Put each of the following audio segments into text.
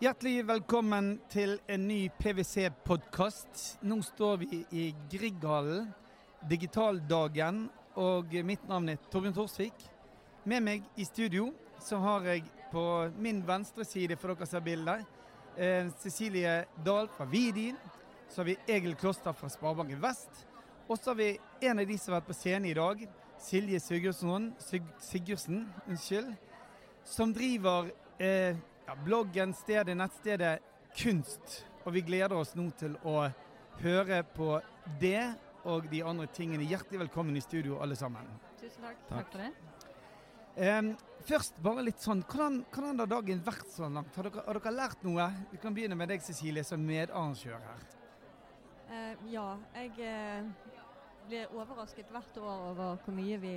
Hjertelig velkommen til en ny PwC-podkast. Nå står vi i Grieghallen, digitaldagen, og mitt navn er Torbjørn Thorsvik. Med meg i studio så har jeg på min venstre side, for dere ser bildet, eh, Cecilie Dahl fra Vidin. Så har vi Egil Kloster fra Sparebanken Vest. Og så har vi en av de som har vært på scenen i dag, Silje Sigurdsson, Sig Sigurdsen, unnskyld, som driver eh, ja, bloggen, stedet, nettstedet Kunst. Og vi gleder oss nå til å høre på det og de andre tingene. Hjertelig velkommen i studio, alle sammen. Tusen takk. Takk. Takk for det. Um, først bare litt sånn, hvordan, hvordan har dagen vært så langt? Har dere, har dere lært noe? Vi kan begynne med deg, Cecilie, som medarrangør her. Uh, ja, jeg eh, blir overrasket hvert år over hvor mye vi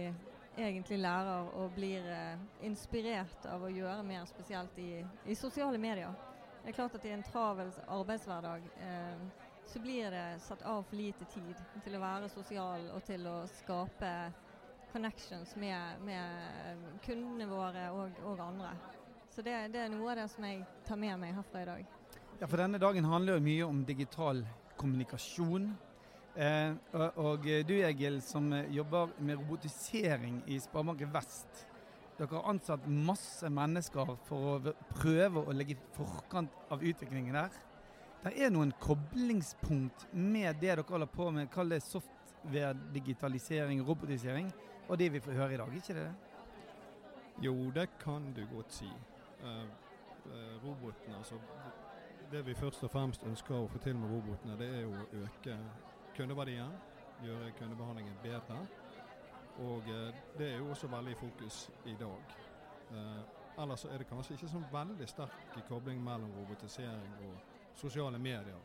egentlig lærer og blir eh, inspirert av å gjøre mer spesielt i, i sosiale medier. Det er klart at i en travel arbeidshverdag eh, så blir det satt av for lite tid til å være sosial og til å skape connections med, med kundene våre og, og andre. Så det, det er noe av det som jeg tar med meg herfra i dag. Ja, for denne dagen handler jo mye om digital kommunikasjon. Eh, og, og du Egil, som eh, jobber med robotisering i Sparebanken Vest. Dere har ansatt masse mennesker for å prøve å legge i forkant av utviklingen der. Det er noen koblingspunkt med det dere holder på med, kall det software-digitalisering, robotisering, og det vi får høre i dag, ikke det? Jo, det kan du godt si. Eh, eh, robotene, altså Det vi først og fremst ønsker å få til med robotene, det er å øke kundeverdien. Gjøre kundebehandlingen bedre. Og eh, det er jo også veldig i fokus i dag. Eh, ellers så er det kanskje ikke sånn veldig sterk kobling mellom robotisering og sosiale medier.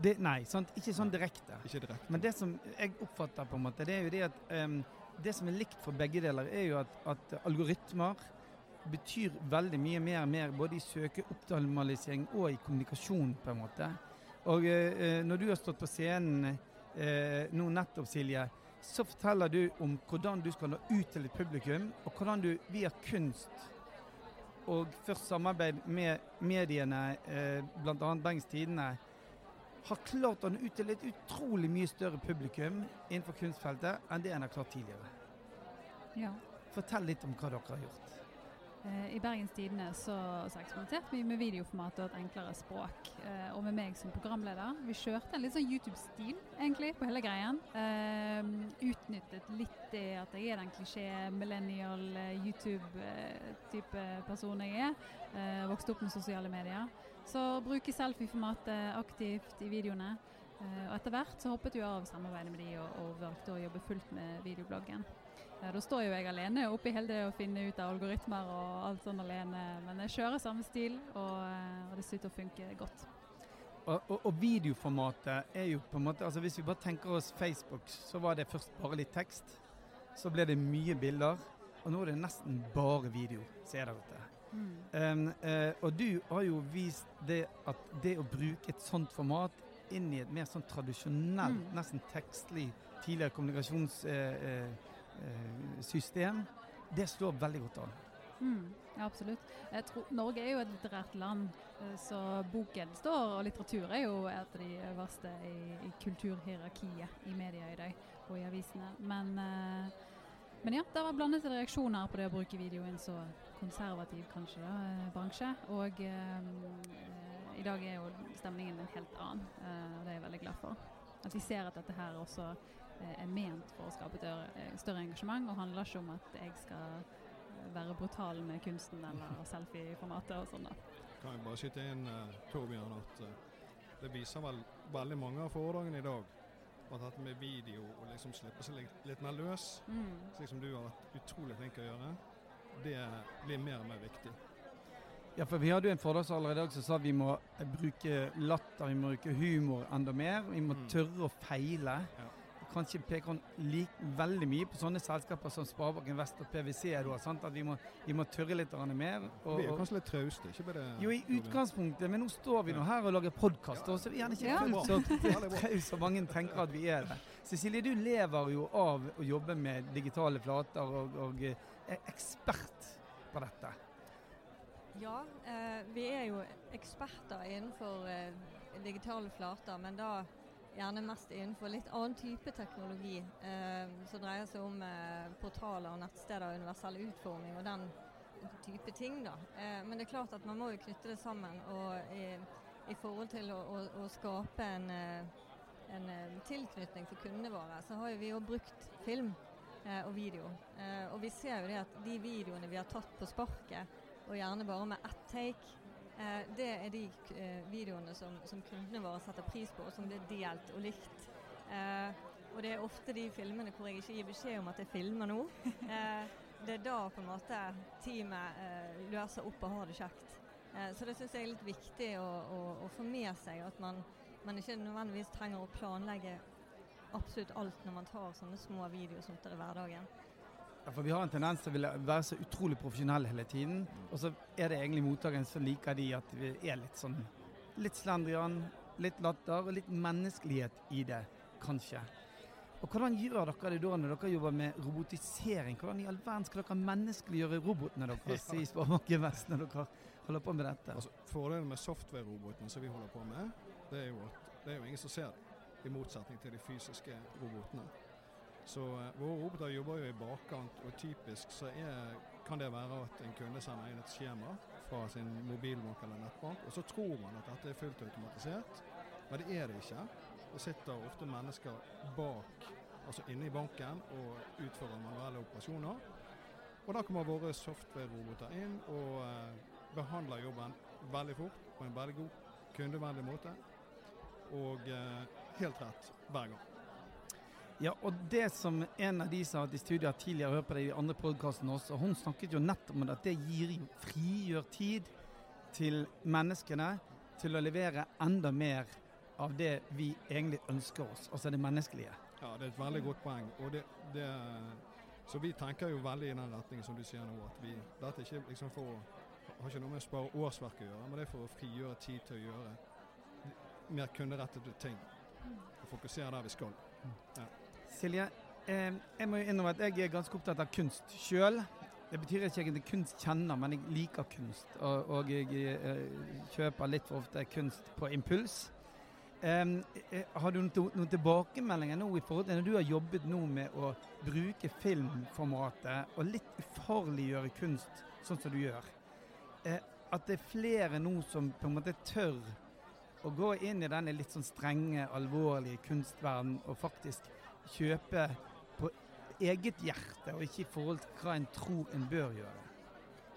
det nei, sant? ikke sånn direkte. Ikke direkte. Men det som jeg oppfatter, på en måte, det er jo det at um, det som er likt for begge deler, er jo at, at algoritmer betyr veldig mye mer, mer både i søkeoptimalisering og i kommunikasjon, på en måte. Og eh, når du har stått på scenen eh, nå nettopp, Silje, så forteller du om hvordan du skal nå ut til et publikum, og hvordan du via kunst og først samarbeid med mediene, eh, bl.a. Bergens Tidende, har klart å nå ut til et utrolig mye større publikum innenfor kunstfeltet enn det en har klart tidligere. Ja. Fortell litt om hva dere har gjort. Eh, I Bergens Tidende så, så eksperimenterte vi med videoformat og et enklere språk. Eh, og med meg som programleder. Vi kjørte en litt sånn YouTube-stil egentlig på hele greien. Eh, utnyttet litt det at jeg er den klisjé millennial eh, YouTube-type personen jeg er. Eh, vokste opp med sosiale medier. Så bruke selfie-formatet aktivt i videoene. Eh, og etter hvert så hoppet vi av samarbeidet med de og, og valgte å jobbe fullt med videobloggen. Ja, da står jo jeg alene oppi hele det å finne ut av algoritmer og alt sånn alene. Men jeg kjører samme stil, og, eh, og det ser ut til å funke godt. Og, og, og videoformatet er jo på en måte altså Hvis vi bare tenker oss Facebook, så var det først bare litt tekst. Så ble det mye bilder. Og nå er det nesten bare video. Ser dere Mm. Um, uh, og du har jo vist det at det å bruke et sånt format inn i et mer sånn tradisjonelt, Mm. nesten tekstlig tidligere kommunikasjons... Uh, eh, system, det slår veldig godt an. Mm, ja, absolutt. Tror, Norge er jo et litterært land, eh, så boken står, og litteratur er jo et av de øverste i, i kulturhierarkiet i media i dag, og i avisene. Men, eh, men ja, det var blandede reaksjoner på det å bruke video i en så konservativ kanskje da, eh, bransje. Og eh, eh, i dag er jo stemningen en helt annen, eh, og det er jeg veldig glad for. At de ser at dette her også eh, er ment for å skape eh, større engasjement, og handler ikke om at jeg skal være brutal med kunsten eller selfie-formatet og sånn. da. Kan jeg bare skyte inn, uh, Torbjørn, at eh, det viser vel veldig mange av foredragene i dag at dette med video og liksom slippe seg litt, litt mer løs, Mm. slik som du har vært utrolig flink til å gjøre, det blir mer og mer viktig. Ja, for vi hadde jo en foredragsholder i dag som sa vi må eh, bruke latter, vi må bruke humor enda mer. Vi må Mm. tørre å feile. Ja. Kanskje peker han veldig mye på sånne selskaper som Sparebanken Vest og PwC. Da, sant? At vi må, vi må tørre litt mer. Og, vi er kanskje litt trauste, ikke bare Jo, i utgangspunktet, men nå står vi nå her og lager podkast, så vi er gjerne ikke fullt så trause som mange tenker at vi er det. Cecilie, du lever jo av å jobbe med digitale flater og, og er ekspert på dette. Ja, eh, vi er jo eksperter innenfor eh, digitale flater, men da gjerne mest innenfor litt annen type teknologi. Eh, som dreier seg om eh, portaler og nettsteder, og universell utforming og den type ting. da. Eh, men det er klart at man må jo knytte det sammen. og i, i forhold til å, å, å skape en, eh, en, eh, tilknytning til kundene våre, så har vi jo brukt film eh, og video. og vi ser jo det at de videoene vi har tatt på sparket, og gjerne bare med ett take, Eh, det er de eh, videoene som, som, kundene våre setter pris på, og som blir delt og likt. Eh, og det er ofte de filmene hvor jeg ikke gir beskjed om at jeg filmer nå. det er da på en måte teamet løser opp og har det kjekt. så det syns jeg er litt viktig å, å, å, få med seg. At man, man ikke nødvendigvis trenger å planlegge absolutt alt når man tar sånne små videosnutter i hverdagen. Ja, for Vi har en tendens til å være så utrolig profesjonelle hele tiden. Og så er det egentlig mottakeren som liker de at vi er litt sånn litt slendrian, litt latter og litt menneskelighet i det, kanskje. Og Hvordan gjør dere det da når dere jobber med robotisering? Hvordan i all verden skal dere menneskeliggjøre robotene deres i Sparebanken Vest når dere holder på med dette? Altså, fordelen med software-robotene som vi holder på med, det er jo at det er jo ingen som ser det. I motsetning til de fysiske robotene. Så uh, våre roboter jobber jo i bakkant, og typisk så er, kan det være at en kunde sender inn et skjema fra sin mobilbank eller nettbank, og så tror man at dette er fullt automatisert, men det er det ikke. Det sitter ofte mennesker bak, altså inne i banken, og utfører manuelle operasjoner. Og da kommer våre software-roboter inn og uh, behandler jobben veldig fort på en veldig god, kundevennlig måte. Og uh, helt rett hver gang. Ja, og det som en av de som har hatt i studiet tidligere, hørt på det i de andre podkastene også, hun snakket jo nettopp om at det gir jo frigjør tid til menneskene til å levere enda mer av det vi egentlig ønsker oss, altså det menneskelige. Ja, det er et veldig godt poeng. og det, det så vi tenker jo veldig i den retningen som du sier nå. at vi, Dette ikke liksom for har ikke noe med å spare årsverk å gjøre, men det er for å frigjøre tid til å gjøre mer kunderettede ting. Og fokusere der vi skal. Ja. Silje, eh, jeg må jo innrømme at jeg er ganske opptatt av kunst sjøl. Det betyr ikke at jeg er kunstkjenner, men jeg liker kunst. Og, og jeg eh, kjøper litt for ofte kunst på impuls. Um, har du noen, tilbakemeldinger nå i forhold til når du har jobbet nå med å bruke filmformatet og litt ufarliggjøre kunst sånn som du gjør? Uh, at det er flere nå som på en måte tør å gå inn i denne litt sånn strenge, alvorlige kunstverden og faktisk kjøpe på eget hjerte, og ikke i forhold til hva en tror en bør gjøre.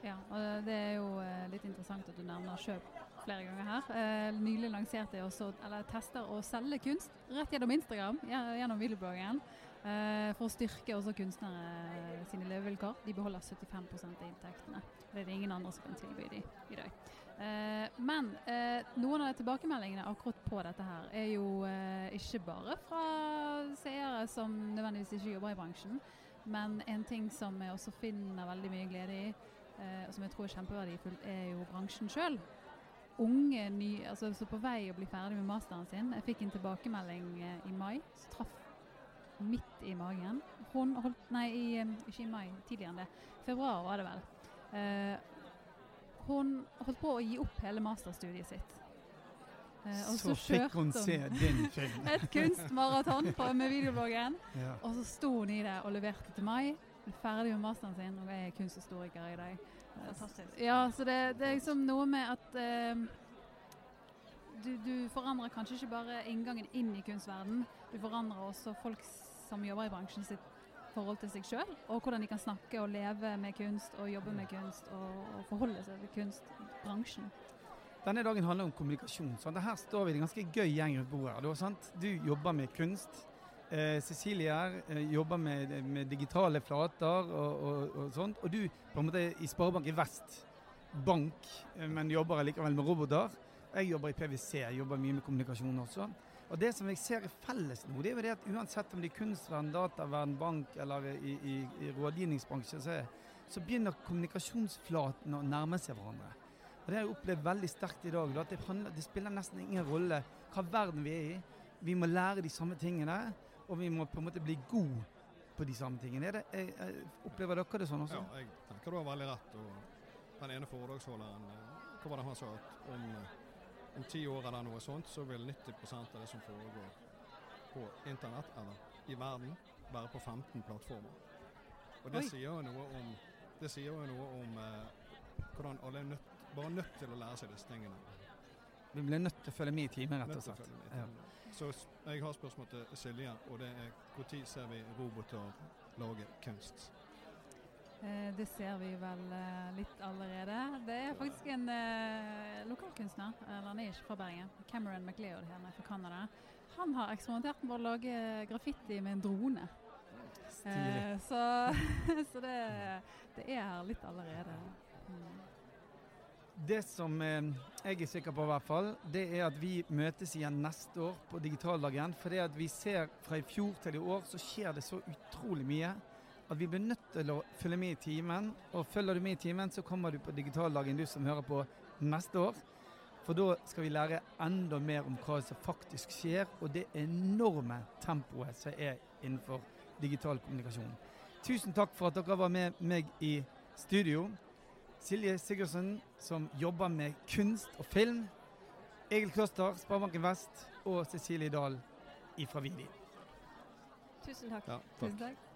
Ja, og det er jo eh, litt interessant at du nevner kjøp flere ganger her. Eh, nylig lanserte jeg også, eller tester å selge kunst rett gjennom Instagram, gjennom videobloggen. Eh, for å styrke også kunstnere sine levevilkår. De beholder 75% av inntektene. Det er det ingen andre som kan tilby dem i dag. Eh, men eh, noen av tilbakemeldingene akkurat på dette her er jo eh, ikke bare fra seere som nødvendigvis ikke jobber i bransjen, men en ting som jeg også finner veldig mye glede i, og som jeg tror er kjempeverdifullt, er jo bransjen sjøl. Unge, nye, altså så på vei å bli ferdig med masteren sin. Jeg fikk en tilbakemelding i mai som traff midt i magen. Hun holdt, nei, i, ikke i mai, tidligere enn det. Februar var det vel. Hun holdt på å gi opp hele masterstudiet sitt. Eh, så, så fikk hun se din film. et kunstmaraton med videobloggen. Ja. Og så sto hun i det og leverte til meg. Ferdig med masteren sin, og jeg er kunsthistoriker i dag. Fantastisk. Ja, så det, det er liksom noe med at eh, du, du, forandrer kanskje ikke bare inngangen inn i kunstverden, du forandrer også folk som jobber i bransjen sitt forhold til seg sjøl, og hvordan de kan snakke og leve med kunst og jobbe med kunst og, og forholde seg til kunstbransjen. Denne dagen handler om kommunikasjon. Sant? Her står vi i en ganske gøy gjeng rundt bordet. sant? Du jobber med kunst. Eh, Cecilie her eh, jobber med, med, digitale flater og, og, og, sånt. Og du på en måte i Sparebank i Vest bank, eh, men jobber likevel med roboter. Jeg jobber i PwC, jobber mye med kommunikasjon også. Og det som jeg ser er felles nå, det er jo det at uansett om det er kunstvern, dataverden, bank eller i, i, i rådgivningsbransjen, så, så begynner kommunikasjonsflaten å nærme seg hverandre. Og Det har jeg opplevd veldig sterkt i dag. At det, handler, det spiller nesten ingen rolle hva verden vi er i. Vi må lære de samme tingene, og vi må på en måte bli gode på de samme tingene. Det, jeg, jeg, opplever dere det sånn også? Ja, jeg tenker du har veldig rett. Og den ene foredragsholderen, eh, hva var det han sa? Om, eh, om ti år eller noe sånt, så vil 90% av det som foregår på internett eller i verden, være på 15 plattformer. Og det Oi. sier jo noe om, jo noe om eh, hvordan alle er nødt, bare nødt til å lære seg disse tingene. Vi blir nødt til å følge med i timen, rett og slett. Ja. Så jeg har spørsmål til Silje, og det er når ser vi roboter lage kunst? Eh, det ser vi vel eh, litt allerede. Det er faktisk en eh, lokalkunstner, eller han er ikke fra Bergen, Cameron MacLeod her fra Canada. Han har eksperimentert med å lage graffiti med en drone. Eh, så så det, det er her litt allerede. Mm. Det som eh, jeg er sikker på, i hvert fall, det er at vi møtes igjen neste år på digitaldagen. For det at vi ser fra i fjor til i år, så skjer det så utrolig mye at vi blir nødt til å følge med i timen. Og følger du med i timen, så kommer du på digitaldagen, du som hører på neste år. For da skal vi lære enda mer om hva som faktisk skjer, og det enorme tempoet som er innenfor digital kommunikasjon. Tusen takk for at dere var med meg i studio. Silje Sigurdsen, som jobber med kunst og film. Egil Kloster, Sparebanken Vest, og Cecilie Dahl fra Vidi. Tusen takk. Ja, Tusen takk.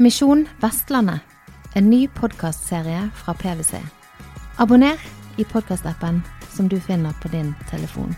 Misjon Vestlandet, en ny podkastserie fra PwC. Abonner i podkastappen som du finner på din telefon.